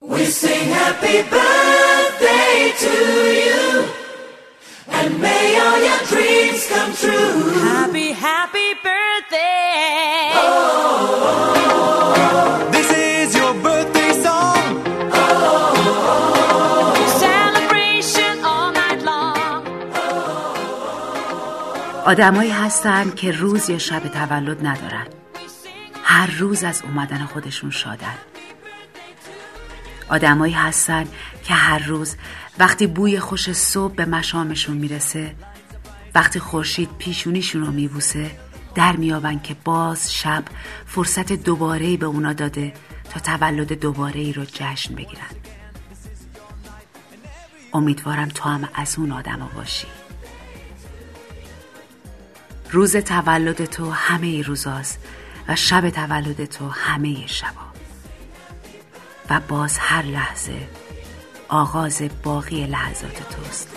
We sing happy birthday to you And may all your dreams come true Happy, happy birthday. This is your birthday song. Celebration all night long. آدمایی هستن که روز یا شب تولد ندارن هر روز از اومدن خودشون شادن آدمایی هستن که هر روز وقتی بوی خوش صبح به مشامشون می‌رسه وقتی خورشید پیشونیشون رو میبوسه در میابن که باز شب فرصت دوباره به اونا داده تا تولد دوباره ای رو جشن بگیرن. امیدوارم تو هم از اون آدما باشی. روز تولد تو همه روزاست و شب تولد تو همه شبا. و باز هر لحظه آغاز باقی لحظات توست.